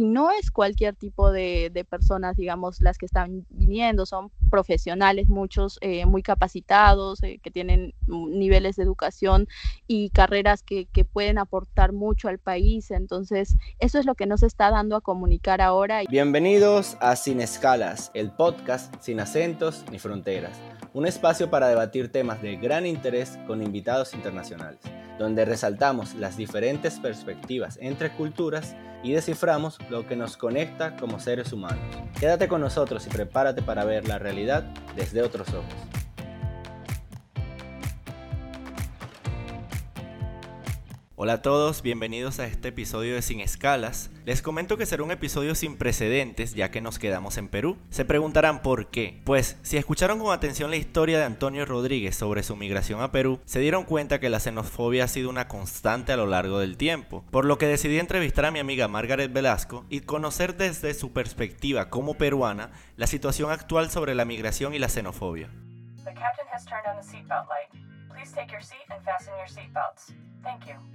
y no es cualquier tipo de, personas, digamos, las que están viniendo, son profesionales, muchos eh, muy capacitados, eh, que tienen niveles de educación y carreras que, que, pueden aportar mucho al país. Entonces, eso es lo que nos está dando a comunicar ahora. Bienvenidos a Sin Escalas, el podcast sin acentos ni fronteras, un espacio para debatir temas de gran interés con invitados internacionales donde resaltamos las diferentes perspectivas entre culturas y desciframos lo que nos conecta como seres humanos. Quédate con nosotros y prepárate para ver la realidad desde otros ojos. Hola a todos, bienvenidos a este episodio de Sin Escalas. Les comento que será un episodio sin precedentes ya que nos quedamos en Perú. Se preguntarán por qué. Pues si escucharon con atención la historia de Antonio Rodríguez sobre su migración a Perú, se dieron cuenta que la xenofobia ha sido una constante a lo largo del tiempo, por lo que decidí entrevistar a mi amiga Margaret Velasco y conocer desde su perspectiva como peruana la situación actual sobre la migración y la xenofobia.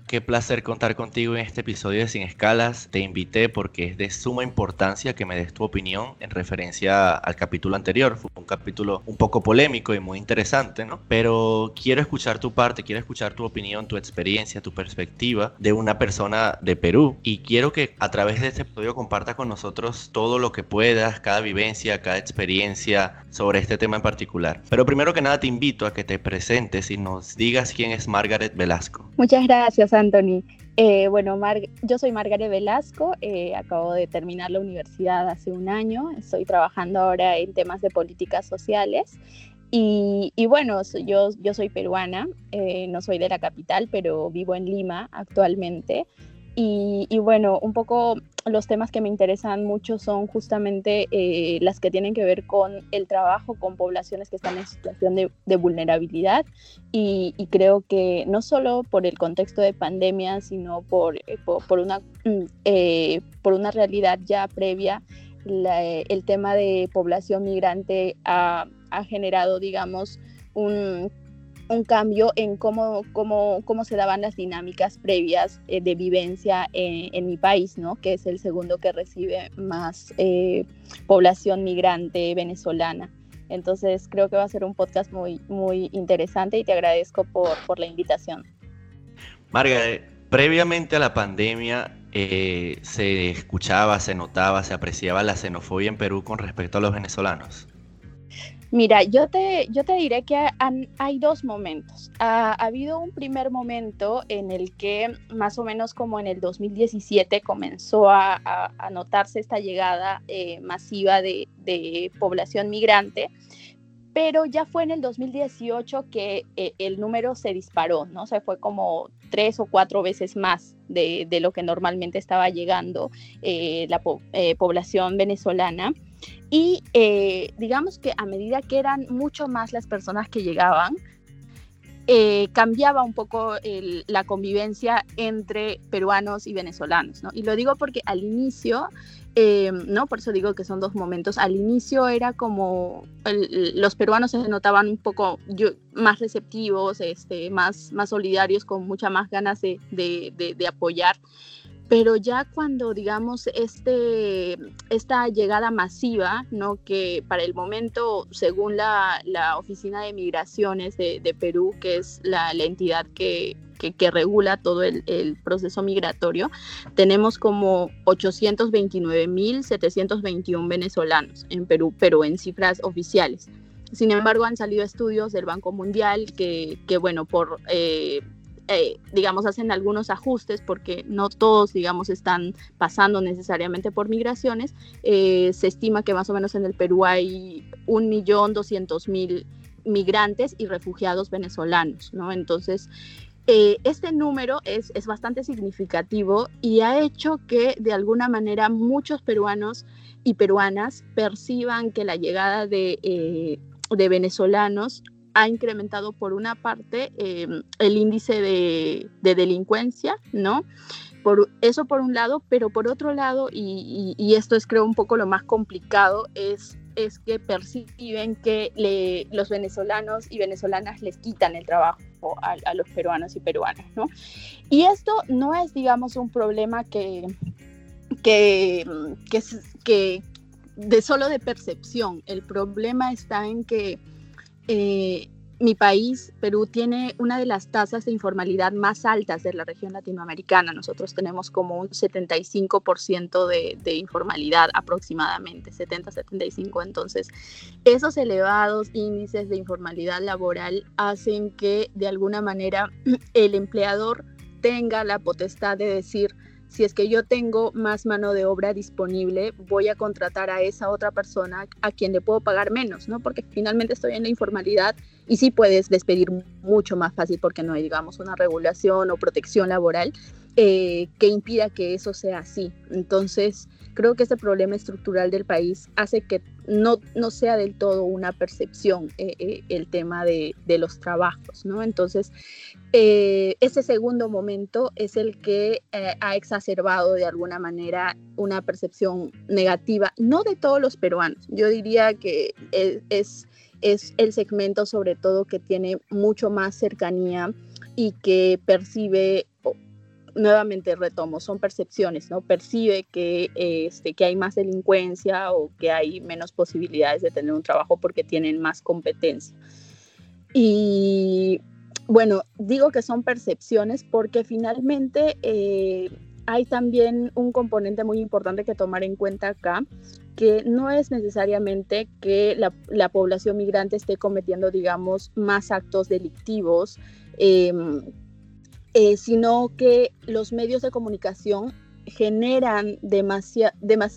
Qué placer contar contigo en este episodio de Sin Escalas. Te invité porque es de suma importancia que me des tu opinión en referencia al capítulo anterior. Fue un capítulo un poco polémico y muy interesante, ¿no? Pero quiero escuchar tu parte, quiero escuchar tu opinión, tu experiencia, tu perspectiva de una persona de Perú. Y quiero que a través de este episodio compartas con nosotros todo lo que puedas, cada vivencia, cada experiencia sobre este tema en particular. Pero primero que nada te invito a que te presentes y nos digas quién es Margaret Velasco. Muchas gracias, Anthony. Eh, bueno, yo soy Margaret Velasco, eh, acabo de terminar la universidad hace un año, estoy trabajando ahora en temas de políticas sociales y, bueno, yo, yo soy peruana, eh, no soy de la capital, pero vivo en Lima actualmente. Y, bueno, un poco los temas que me interesan mucho son justamente eh, las que tienen que ver con el trabajo con poblaciones que están en situación de, vulnerabilidad. Y, creo que no solo por el contexto de pandemia, sino por, eh, por, una, mm, eh, por una realidad ya previa, el tema de población migrante ha generado, digamos, un un cambio en cómo, cómo, cómo se daban las dinámicas previas eh, de vivencia en, mi país, ¿no? que es el segundo que recibe más eh, población migrante venezolana. Entonces creo que va a ser un podcast muy, muy interesante y te agradezco por, por la invitación. Margaret, previamente a la pandemia eh, se escuchaba, se notaba, se apreciaba la xenofobia en Perú con respecto a los venezolanos. Mira, yo te, yo te diré que hay dos momentos. Ha, habido un primer momento en el que más o menos como en el 2017 comenzó a, notarse esta llegada eh, masiva de, población migrante, pero ya fue en el 2018 que eh, el número se disparó, ¿no? se fue como tres o cuatro veces más de, lo que normalmente estaba llegando eh, la población venezolana. Y eh, digamos que a medida que eran mucho más las personas que llegaban, eh, cambiaba un poco la convivencia entre peruanos y venezolanos, ¿no? Y lo digo porque al inicio, eh, ¿no? Por eso digo que son dos momentos. Al inicio era como los peruanos se notaban un poco más receptivos, este, más, más solidarios, con mucha más ganas de, de, de apoyar pero ya cuando digamos este, esta llegada masiva, ¿no? que para el momento, según la, la Oficina de Migraciones de, Perú, que es la, la entidad que, que, que, regula todo el, el, proceso migratorio, tenemos como 829.721 venezolanos en Perú, pero en cifras oficiales. Sin embargo, han salido estudios del Banco Mundial que, que bueno, por eh, eh, digamos, hacen algunos ajustes porque no todos, digamos, están pasando necesariamente por migraciones. Eh, se estima que más o menos en el Perú hay 1.200.000 migrantes y refugiados venezolanos, ¿no? Entonces, eh, este número es, es, bastante significativo y ha hecho que de alguna manera muchos peruanos y peruanas perciban que la llegada de, de venezolanos ha incrementado por una parte em, el índice de, delincuencia, ¿no? Por eso por un lado, pero por otro lado, y, esto es creo un poco lo más complicado, es, es que perciben que los venezolanos y venezolanas les quitan el trabajo a, a los peruanos y peruanas, ¿no? Y esto no es, digamos, un problema que, que, que, que de solo de percepción. El problema está en que eh, mi país, Perú, tiene una de las tasas de informalidad más altas de la región latinoamericana. Nosotros tenemos como un 75% de, de informalidad aproximadamente, 70-75. Entonces, esos elevados índices de informalidad laboral hacen que de alguna manera el empleador tenga la potestad de decir, si es que yo tengo más mano de obra disponible, voy a contratar a esa otra persona a quien le puedo pagar menos, ¿no? Porque finalmente estoy en la informalidad y sí puedes despedir mucho más fácil porque no hay, digamos, una regulación o protección laboral eh, que impida que eso sea así. Entonces, creo que ese problema estructural del país hace que no, no sea del todo una percepción eh, eh, el tema de, de, los trabajos, ¿no? Entonces, eh, ese segundo momento es el que ha exacerbado de alguna manera una percepción negativa, no de todos los peruanos, yo diría que es, es, el segmento sobre todo que tiene mucho más cercanía y que percibe, nuevamente retomo, son percepciones, ¿no? Percibe que, este, que hay más delincuencia o que hay menos posibilidades de tener un trabajo porque tienen más competencia. Y bueno, digo que son percepciones porque finalmente eh, hay también un componente muy importante que tomar en cuenta acá, que no es necesariamente que la, población migrante esté cometiendo, digamos, más actos delictivos, em, eh, sino que los medios de comunicación generan,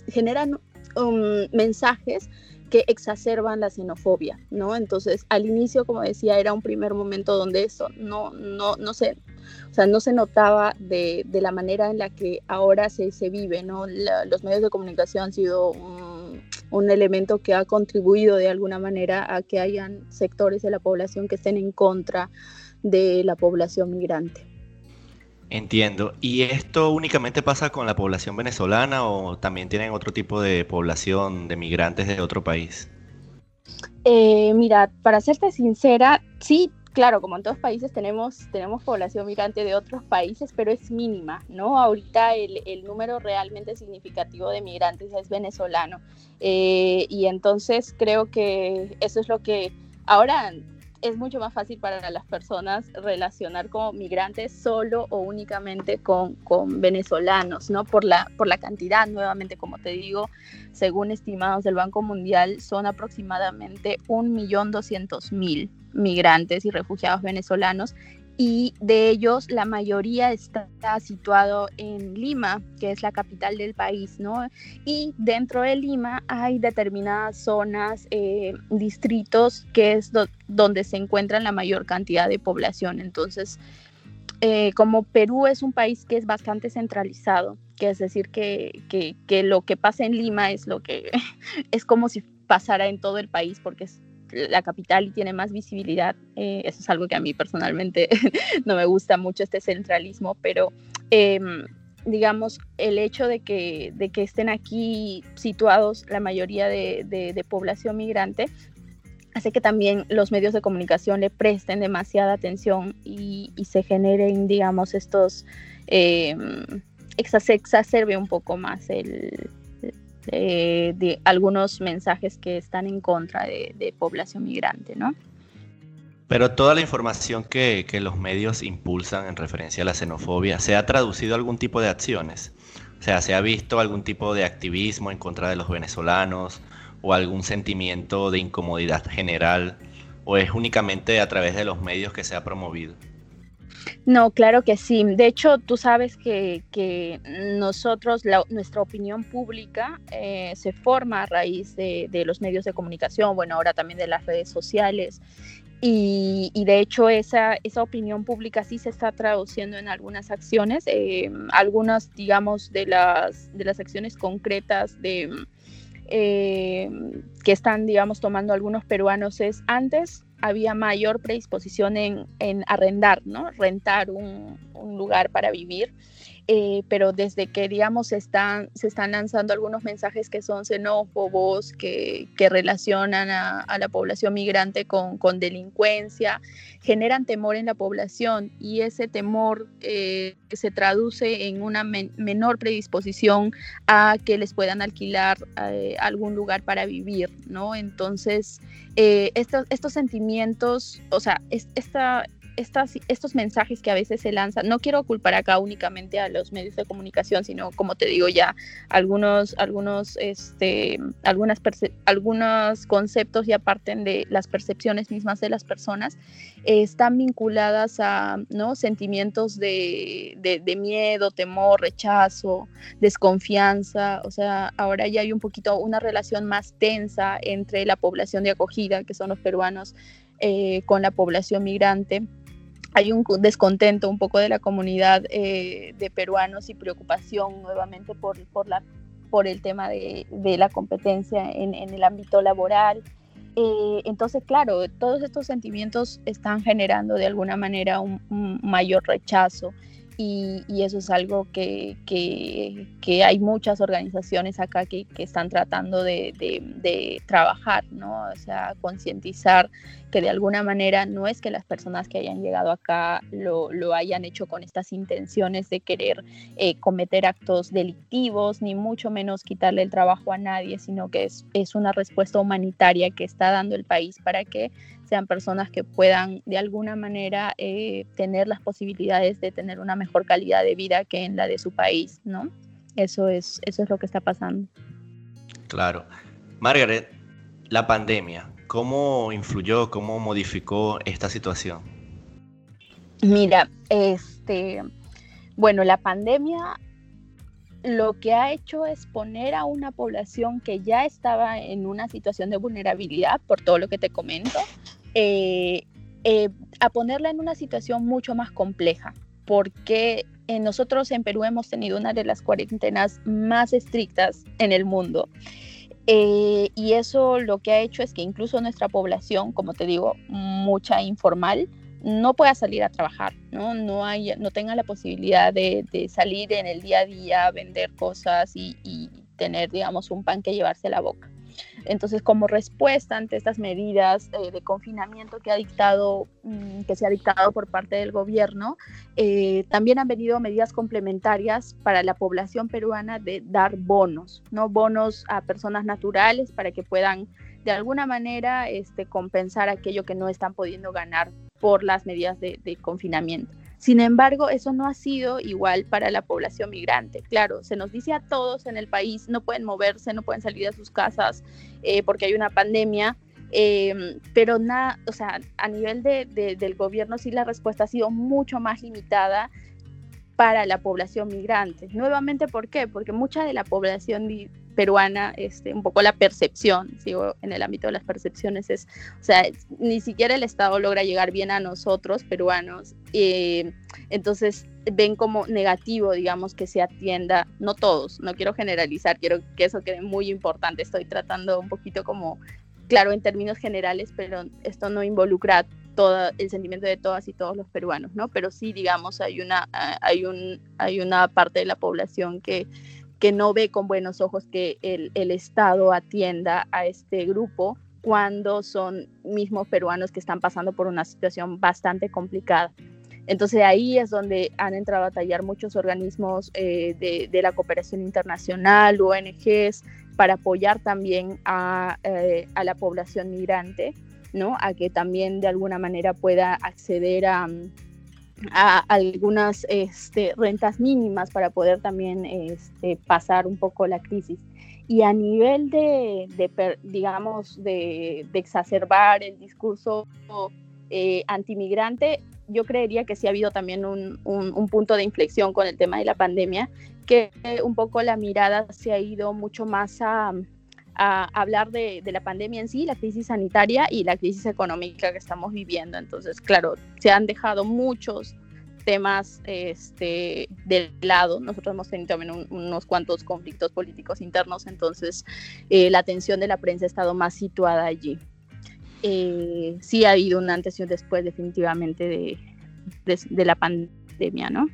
generan um, mensajes que exacerban la xenofobia, ¿no? Entonces, al inicio, como decía, era un primer momento donde eso no, no, no se, o sea, no se notaba de, la manera en la que ahora se, se vive, ¿no? los medios de comunicación han sido un, elemento que ha contribuido de alguna manera a que hayan sectores de la población que estén en contra de la población migrante. Entiendo. ¿Y esto únicamente pasa con la población venezolana o también tienen otro tipo de población de migrantes de otro país? Eh, mira, para serte sincera, sí, claro, como en todos países tenemos, tenemos población migrante de otros países, pero es mínima, ¿no? Ahorita el, número realmente significativo de migrantes es venezolano. Eh, y entonces creo que eso es lo que ahora es mucho más fácil para las personas relacionar como migrantes solo o únicamente con, con, venezolanos, ¿no? Por la, por la cantidad, nuevamente, como te digo, según estimados del Banco Mundial, son aproximadamente 1.200.000 migrantes y refugiados venezolanos y de ellos la mayoría está situado en Lima, que es la capital del país, ¿no? Y dentro de Lima hay determinadas zonas, eh, distritos, que es donde se encuentra la mayor cantidad de población. Entonces, eh, como Perú es un país que es bastante centralizado, que es decir, que, que, lo que pasa en Lima es lo que es como si pasara en todo el país, porque es la capital y tiene más visibilidad. Eh, eso es algo que a mí personalmente no me gusta mucho, este centralismo, pero em, digamos, el hecho de que, de que estén aquí situados la mayoría de, de, población migrante hace que también los medios de comunicación le presten demasiada atención y, se generen, digamos, estos, eh, exacerbe un poco más el, eh, de algunos mensajes que están en contra de, población migrante, ¿no? Pero toda la información que, que, los medios impulsan en referencia a la xenofobia, ¿se ha traducido algún tipo de acciones? O sea, ¿se ha visto algún tipo de activismo en contra de los venezolanos o algún sentimiento de incomodidad general? ¿O es únicamente a través de los medios que se ha promovido? No, claro que sí. De hecho, tú sabes que, nosotros, nuestra opinión pública eh, se forma a raíz de, los medios de comunicación, bueno, ahora también de las redes sociales. Y, de hecho esa, esa opinión pública sí se está traduciendo en algunas acciones, eh, algunas, digamos, de las, de las acciones concretas de, eh, que están, digamos, tomando algunos peruanos es antes había mayor predisposición en, arrendar, ¿no? Rentar un, lugar para vivir. Eh, pero desde que, digamos, están, se están lanzando algunos mensajes que son xenófobos, que, que relacionan a, la población migrante con, con, delincuencia, generan temor en la población y ese temor eh, se traduce en una menor predisposición a que les puedan alquilar eh, algún lugar para vivir, ¿no? Entonces, estos, estos sentimientos, o sea, esta, estos mensajes que a veces se lanzan, no quiero culpar acá únicamente a los medios de comunicación, sino como te digo ya, algunos, algunos, este, algunas algunos conceptos ya parten de las percepciones mismas de las personas, están vinculadas a ¿no? sentimientos de, de, miedo, temor, rechazo, desconfianza, o sea, ahora ya hay un poquito una relación más tensa entre la población de acogida, que son los peruanos, eh, con la población migrante hay un descontento un poco de la comunidad eh, de peruanos y preocupación nuevamente por, por, la, por el tema de, de la competencia en, en, el ámbito laboral. Eh, entonces, claro, todos estos sentimientos están generando de alguna manera un, mayor rechazo y, y, eso es algo que, que, que, hay muchas organizaciones acá que, que están tratando de, de, de, trabajar, ¿no? O sea, concientizar que de alguna manera no es que las personas que hayan llegado acá lo, lo hayan hecho con estas intenciones de querer eh, cometer actos delictivos, ni mucho menos quitarle el trabajo a nadie, sino que es, es una respuesta humanitaria que está dando el país para que sean personas que puedan de alguna manera eh, tener las posibilidades de tener una mejor calidad de vida que en la de su país, ¿no? Eso es, eso es lo que está pasando. Claro. Margaret, la pandemia, ¿Cómo influyó, cómo modificó esta situación? Mira, este, bueno, la pandemia lo que ha hecho es poner a una población que ya estaba en una situación de vulnerabilidad, por todo lo que te comento, eh, eh, a ponerla en una situación mucho más compleja, porque nosotros en Perú hemos tenido una de las cuarentenas más estrictas en el mundo. Eh, y eso lo que ha hecho es que incluso nuestra población, como te digo, mucha informal, no pueda salir a trabajar, no, no, hay, no tenga la posibilidad de, salir en el día a día, vender cosas y, y tener, digamos, un pan que llevarse a la boca. Entonces, como respuesta ante estas medidas eh, de confinamiento que, ha dictado, mm, que se ha dictado por parte del gobierno, eh, también han venido medidas complementarias para la población peruana de dar bonos, ¿no? Bonos a personas naturales para que puedan de alguna manera este, compensar aquello que no están pudiendo ganar por las medidas de confinamiento. Sin embargo, eso no ha sido igual para la población migrante. Claro, se nos dice a todos en el país, no pueden moverse, no pueden salir de sus casas eh, porque hay una pandemia, em, pero nada, o sea, a nivel de, del gobierno sí la respuesta ha sido mucho más limitada para la población migrante. Nuevamente, ¿por qué? Porque mucha de la población peruana, este, un poco la percepción, sigo en el ámbito de las percepciones, es, o sea, ni siquiera el Estado logra llegar bien a nosotros, peruanos, eh, entonces ven como negativo, digamos, que se atienda, no todos, no quiero generalizar, quiero que eso quede muy importante, estoy tratando un poquito como, claro, en términos generales, pero esto no involucra todo el sentimiento de todas y todos los peruanos, ¿no? Pero sí, digamos, hay una, hay un, hay una parte de la población que que no ve con buenos ojos que el, el, Estado atienda a este grupo cuando son mismos peruanos que están pasando por una situación bastante complicada. Entonces ahí es donde han entrado a tallar muchos organismos eh, de, de, la cooperación internacional, ONGs, para apoyar también a, eh, a, la población migrante, ¿no? a que también de alguna manera pueda acceder a, a algunas este, rentas mínimas para poder también este, pasar un poco la crisis. Y a nivel de, digamos, de, exacerbar el discurso eh, antimigrante, yo creería que sí ha habido también un, un, punto de inflexión con el tema de la pandemia, que un poco la mirada se ha ido mucho más a, a hablar de, la pandemia en sí, la crisis sanitaria y la crisis económica que estamos viviendo. Entonces, claro, se han dejado muchos temas este, del lado. Nosotros hemos tenido también unos cuantos conflictos políticos internos, entonces eh, la atención de la prensa ha estado más situada allí. Eh, sí ha habido una antes y un después definitivamente de, de, de la pandemia, ¿no?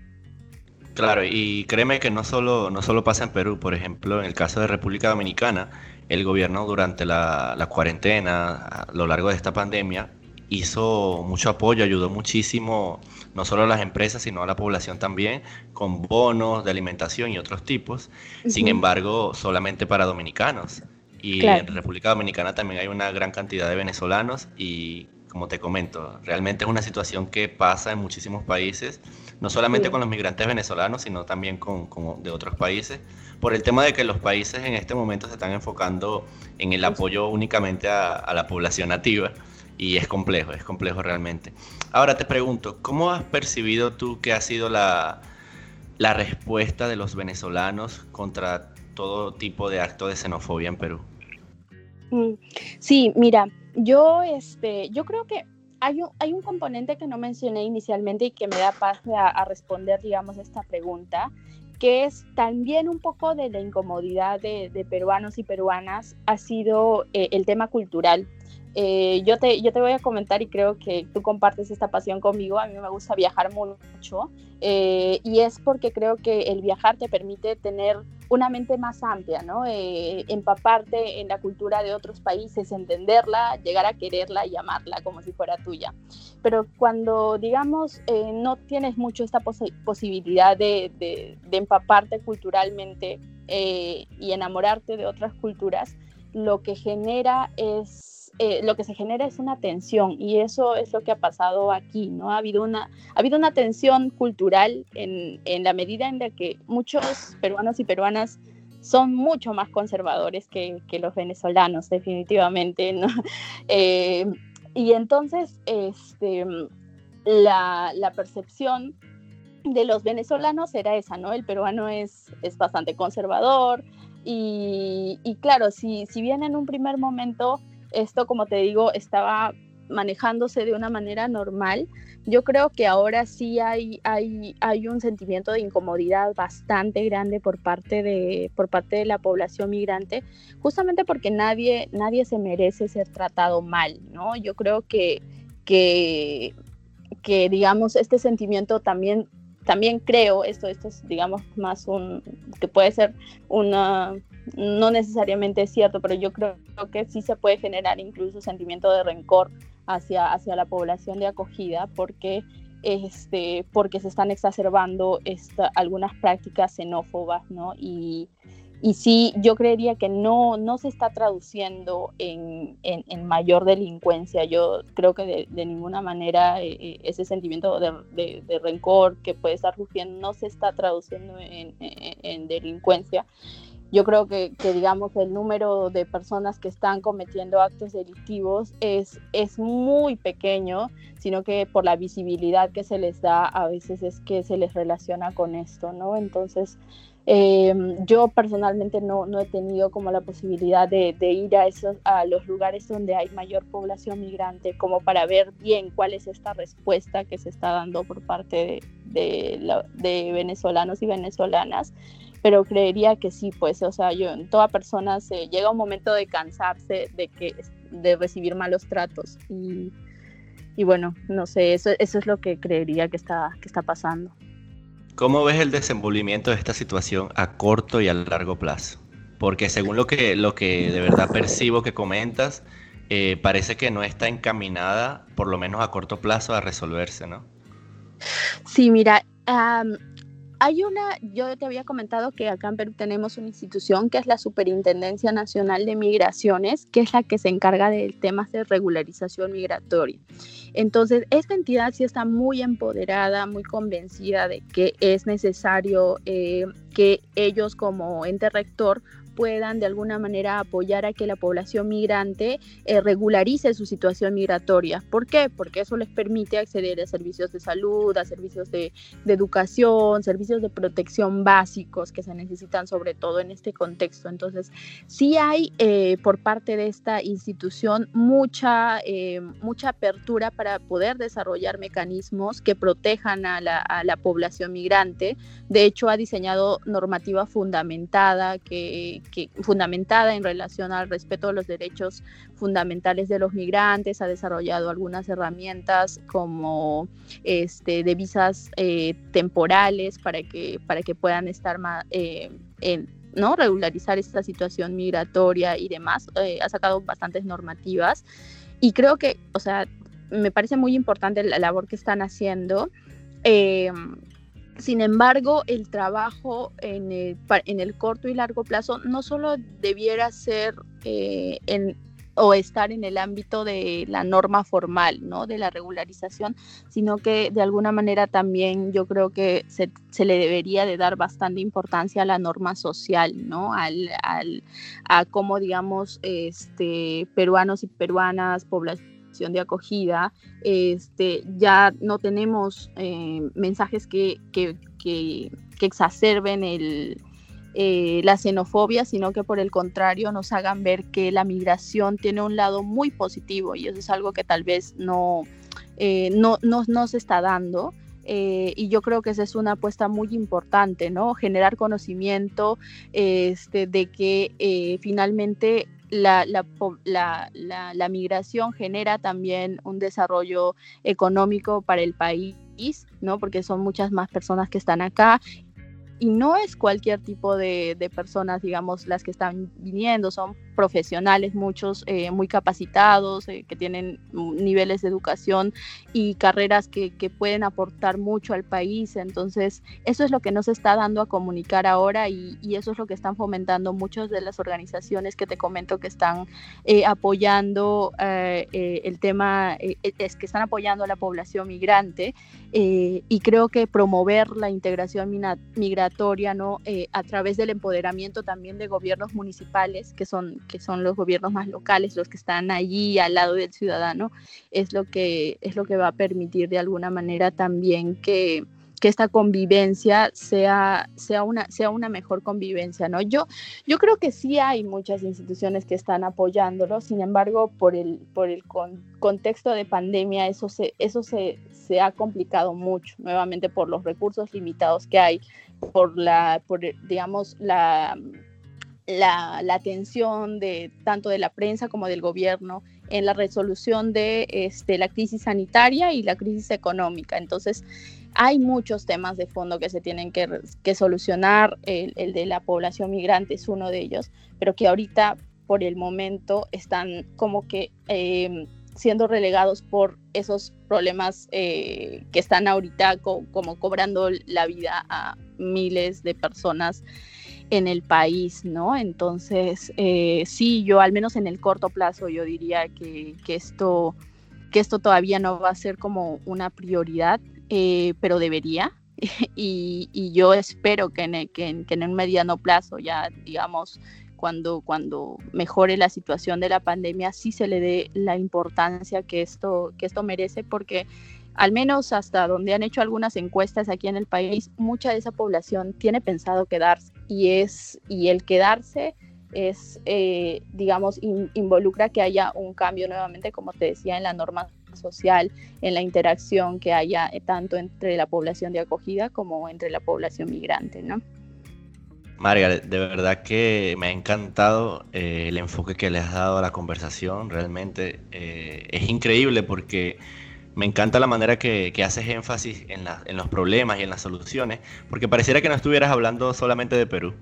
Claro, y créeme que no solo, no solo pasa en Perú, por ejemplo, en el caso de República Dominicana, el gobierno durante la, la cuarentena, a lo largo de esta pandemia, hizo mucho apoyo, ayudó muchísimo, no solo a las empresas, sino a la población también, con bonos de alimentación y otros tipos. Sin embargo, solamente para dominicanos. Y en República Dominicana también hay una gran cantidad de venezolanos y como te comento, realmente es una situación que pasa en muchísimos países, no solamente con los migrantes venezolanos, sino también con, de otros países, por el tema de que los países en este momento se están enfocando en el apoyo únicamente a, la población nativa y es complejo, es complejo realmente. Ahora te pregunto, ¿cómo has percibido tú que ha sido la, la respuesta de los venezolanos contra todo tipo de acto de xenofobia en Perú? Mm, sí, mira, yo, este, yo creo que hay un, hay un componente que no mencioné inicialmente y que me da paz a, responder, digamos, esta pregunta, que es también un poco de la incomodidad de, peruanos y peruanas, ha sido eh, el tema cultural. Eh, yo, te, yo te voy a comentar y creo que tú compartes esta pasión conmigo. A mí me gusta viajar mucho eh, y es porque creo que el viajar te permite tener una mente más amplia, ¿no? Eh, empaparte en la cultura de otros países, entenderla, llegar a quererla y amarla como si fuera tuya. Pero cuando, digamos, no tienes mucho esta posibilidad de, empaparte culturalmente y enamorarte de otras culturas, lo que genera es eh, lo que se genera es una tensión y eso es lo que ha pasado aquí, ¿no? Ha habido una, ha habido una tensión cultural en, en la medida en la que muchos peruanos y peruanas son mucho más conservadores que, que los venezolanos, definitivamente, ¿no? Eh, y entonces, este, la, la percepción de los venezolanos era esa, ¿no? El peruano es, es bastante conservador y, y claro, si, si bien en un primer momento esto, como te digo, estaba manejándose de una manera normal. Yo creo que ahora sí hay, hay, hay un sentimiento de incomodidad bastante grande por parte de, por parte de la población migrante, justamente porque nadie, nadie se merece ser tratado mal, ¿no? Yo creo que, que, que digamos, este sentimiento también también creo, esto, esto es digamos más un, que puede ser una, no necesariamente es cierto, pero yo creo que sí se puede generar incluso sentimiento de rencor hacia, hacia la población de acogida porque, este, porque se están exacerbando algunas prácticas xenófobas, ¿no? Y, y sí, yo creería que no, no se está traduciendo en, en, mayor delincuencia. Yo creo que de, ninguna manera eh, eh, ese sentimiento de, de, rencor que puede estar surgiendo no se está traduciendo en, en delincuencia yo creo que, digamos, el número de personas que están cometiendo actos delictivos es, es muy pequeño, sino que por la visibilidad que se les da, a veces es que se les relaciona con esto, ¿no? Entonces, em, yo personalmente no, no, he tenido como la posibilidad de, ir a, esos, a los lugares donde hay mayor población migrante, como para ver bien cuál es esta respuesta que se está dando por parte de, de venezolanos y venezolanas pero creería que sí, pues, o sea, yo, en toda persona se llega un momento de cansarse de que de recibir malos tratos y, y bueno, no sé, eso, eso es lo que creería que está, que está pasando. ¿Cómo ves el desenvolvimiento de esta situación a corto y a largo plazo? Porque según lo que, lo que de verdad percibo que comentas, eh, parece que no está encaminada, por lo menos a corto plazo, a resolverse, ¿no? Sí, mira, hay una, yo te había comentado que acá en Perú tenemos una institución que es la Superintendencia Nacional de Migraciones, que es la que se encarga de temas de regularización migratoria. Entonces, esta entidad sí está muy empoderada, muy convencida de que es necesario eh, que ellos como ente rector puedan de alguna manera apoyar a que la población migrante eh, regularice su situación migratoria. ¿Por qué? Porque eso les permite acceder a servicios de salud, a servicios de, educación, servicios de protección básicos que se necesitan sobre todo en este contexto. Entonces, sí hay eh, por parte de esta institución mucha, eh, mucha apertura para poder desarrollar mecanismos que protejan a la, a la población migrante. De hecho, ha diseñado normativa fundamentada que, que, fundamentada en relación al respeto de los derechos fundamentales de los migrantes, ha desarrollado algunas herramientas como este, de visas eh, temporales para que, para que puedan estar más, eh, en, ¿no? regularizar esta situación migratoria y demás. ha sacado bastantes normativas y creo que, o sea, me parece muy importante la labor que están haciendo. Sin embargo, el trabajo en el, corto y largo plazo no solo debiera ser eh, o estar en el ámbito de la norma formal, ¿no? De la regularización, sino que de alguna manera también yo creo que se, le debería de dar bastante importancia a la norma social, ¿no? Al, a cómo, digamos, este, peruanos y peruanas, población de acogida, este, ya no tenemos eh, mensajes que, que, que, exacerben el, eh, la xenofobia, sino que por el contrario nos hagan ver que la migración tiene un lado muy positivo y eso es algo que tal vez no, eh, no, no, se está dando. y yo creo que esa es una apuesta muy importante, ¿no? Generar conocimiento este, de que finalmente la, la, migración genera también un desarrollo económico para el país, ¿no? Porque son muchas más personas que están acá y no es cualquier tipo de, personas, digamos, las que están viniendo, son profesionales, muchos eh, muy capacitados, eh, que tienen niveles de educación y carreras que, pueden aportar mucho al país. Entonces, eso es lo que nos está dando a comunicar ahora y, eso es lo que están fomentando muchas de las organizaciones que te comento que están eh, apoyando el tema, es que están apoyando a la población migrante y creo que promover la integración migratoria ¿no? Eh, a través del empoderamiento también de gobiernos municipales, que son, que son los gobiernos más locales, los que están allí al lado del ciudadano, es lo que, es lo que va a permitir de alguna manera también que, que esta convivencia sea, sea, una, sea una mejor convivencia, ¿no? Yo, yo creo que sí hay muchas instituciones que están apoyándolo, sin embargo, por el, por el contexto de pandemia, eso, se, eso se, se ha complicado mucho, nuevamente por los recursos limitados que hay por la, por, digamos, la, la, atención de tanto de la prensa como del gobierno en la resolución de este, la crisis sanitaria y la crisis económica. Entonces, hay muchos temas de fondo que se tienen que, solucionar. El, de la población migrante es uno de ellos, pero que ahorita, por el momento, están como que eh, siendo relegados por esos problemas eh, que están ahorita como cobrando la vida a miles de personas en el país, ¿no? Entonces, eh, sí, yo al menos en el corto plazo, yo diría que, esto, que esto todavía no va a ser como una prioridad, eh, pero debería. Y, yo espero que en, que, que en un mediano plazo ya, digamos, cuando, cuando mejore la situación de la pandemia, sí se le dé la importancia que esto, que esto merece, porque al menos hasta donde han hecho algunas encuestas aquí en el país, mucha de esa población tiene pensado quedarse y, es, y el quedarse es, eh, digamos, involucra que haya un cambio nuevamente, como te decía, en la norma social, en la interacción que haya eh, tanto entre la población de acogida como entre la población migrante, ¿no? Margaret, de verdad que me ha encantado eh, el enfoque que le has dado a la conversación. Realmente eh, es increíble porque me encanta la manera que, haces énfasis en, en, los problemas y en las soluciones, porque pareciera que no estuvieras hablando solamente de Perú.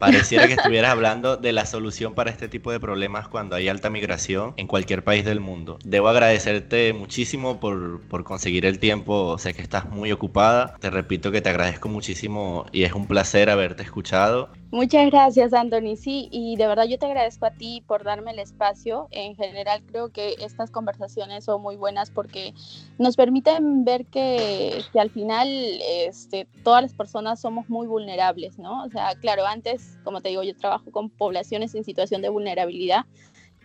Pareciera que estuvieras hablando de la solución para este tipo de problemas cuando hay alta migración en cualquier país del mundo. Debo agradecerte muchísimo por, por, conseguir el tiempo. Sé que estás muy ocupada. Te repito que te agradezco muchísimo y es un placer haberte escuchado Muchas gracias, Anthony. Sí, y de verdad yo te agradezco a ti por darme el espacio. En general creo que estas conversaciones son muy buenas porque nos permiten ver que, al final este, todas las personas somos muy vulnerables, ¿no? O sea, claro, antes, como te digo, yo trabajo con poblaciones en situación de vulnerabilidad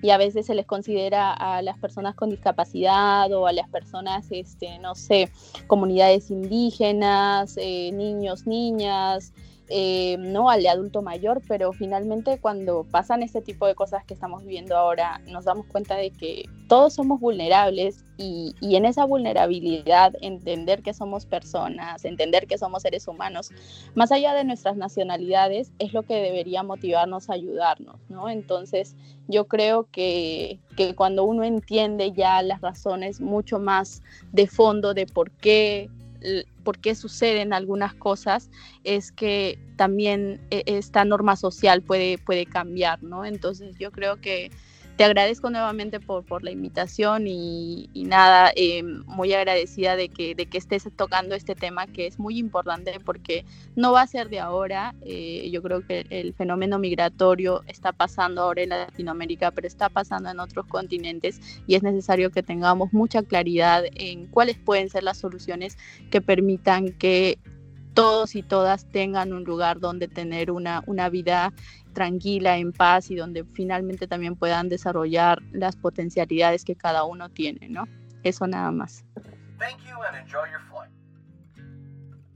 y a veces se les considera a las personas con discapacidad o a las personas, este, no sé, comunidades indígenas, eh, niños, niñas, eh, no al de adulto mayor, pero finalmente cuando pasan este tipo de cosas que estamos viviendo ahora, nos damos cuenta de que todos somos vulnerables y, y, en esa vulnerabilidad entender que somos personas, entender que somos seres humanos, más allá de nuestras nacionalidades, es lo que debería motivarnos a ayudarnos, ¿no? Entonces yo creo que, que cuando uno entiende ya las razones mucho más de fondo de por qué por qué suceden algunas cosas, es que también e, esta norma social puede, puede cambiar, ¿no? Entonces yo creo que te agradezco nuevamente por, por la invitación y, nada, eh, muy agradecida de que, de que estés tocando este tema que es muy importante porque no va a ser de ahora. Eh, yo creo que el fenómeno migratorio está pasando ahora en Latinoamérica, pero está pasando en otros continentes y es necesario que tengamos mucha claridad en cuáles pueden ser las soluciones que permitan que todos y todas tengan un lugar donde tener una, una vida tranquila, en paz y donde finalmente también puedan desarrollar las potencialidades que cada uno tiene, ¿no? Eso nada más. Thank you and enjoy your.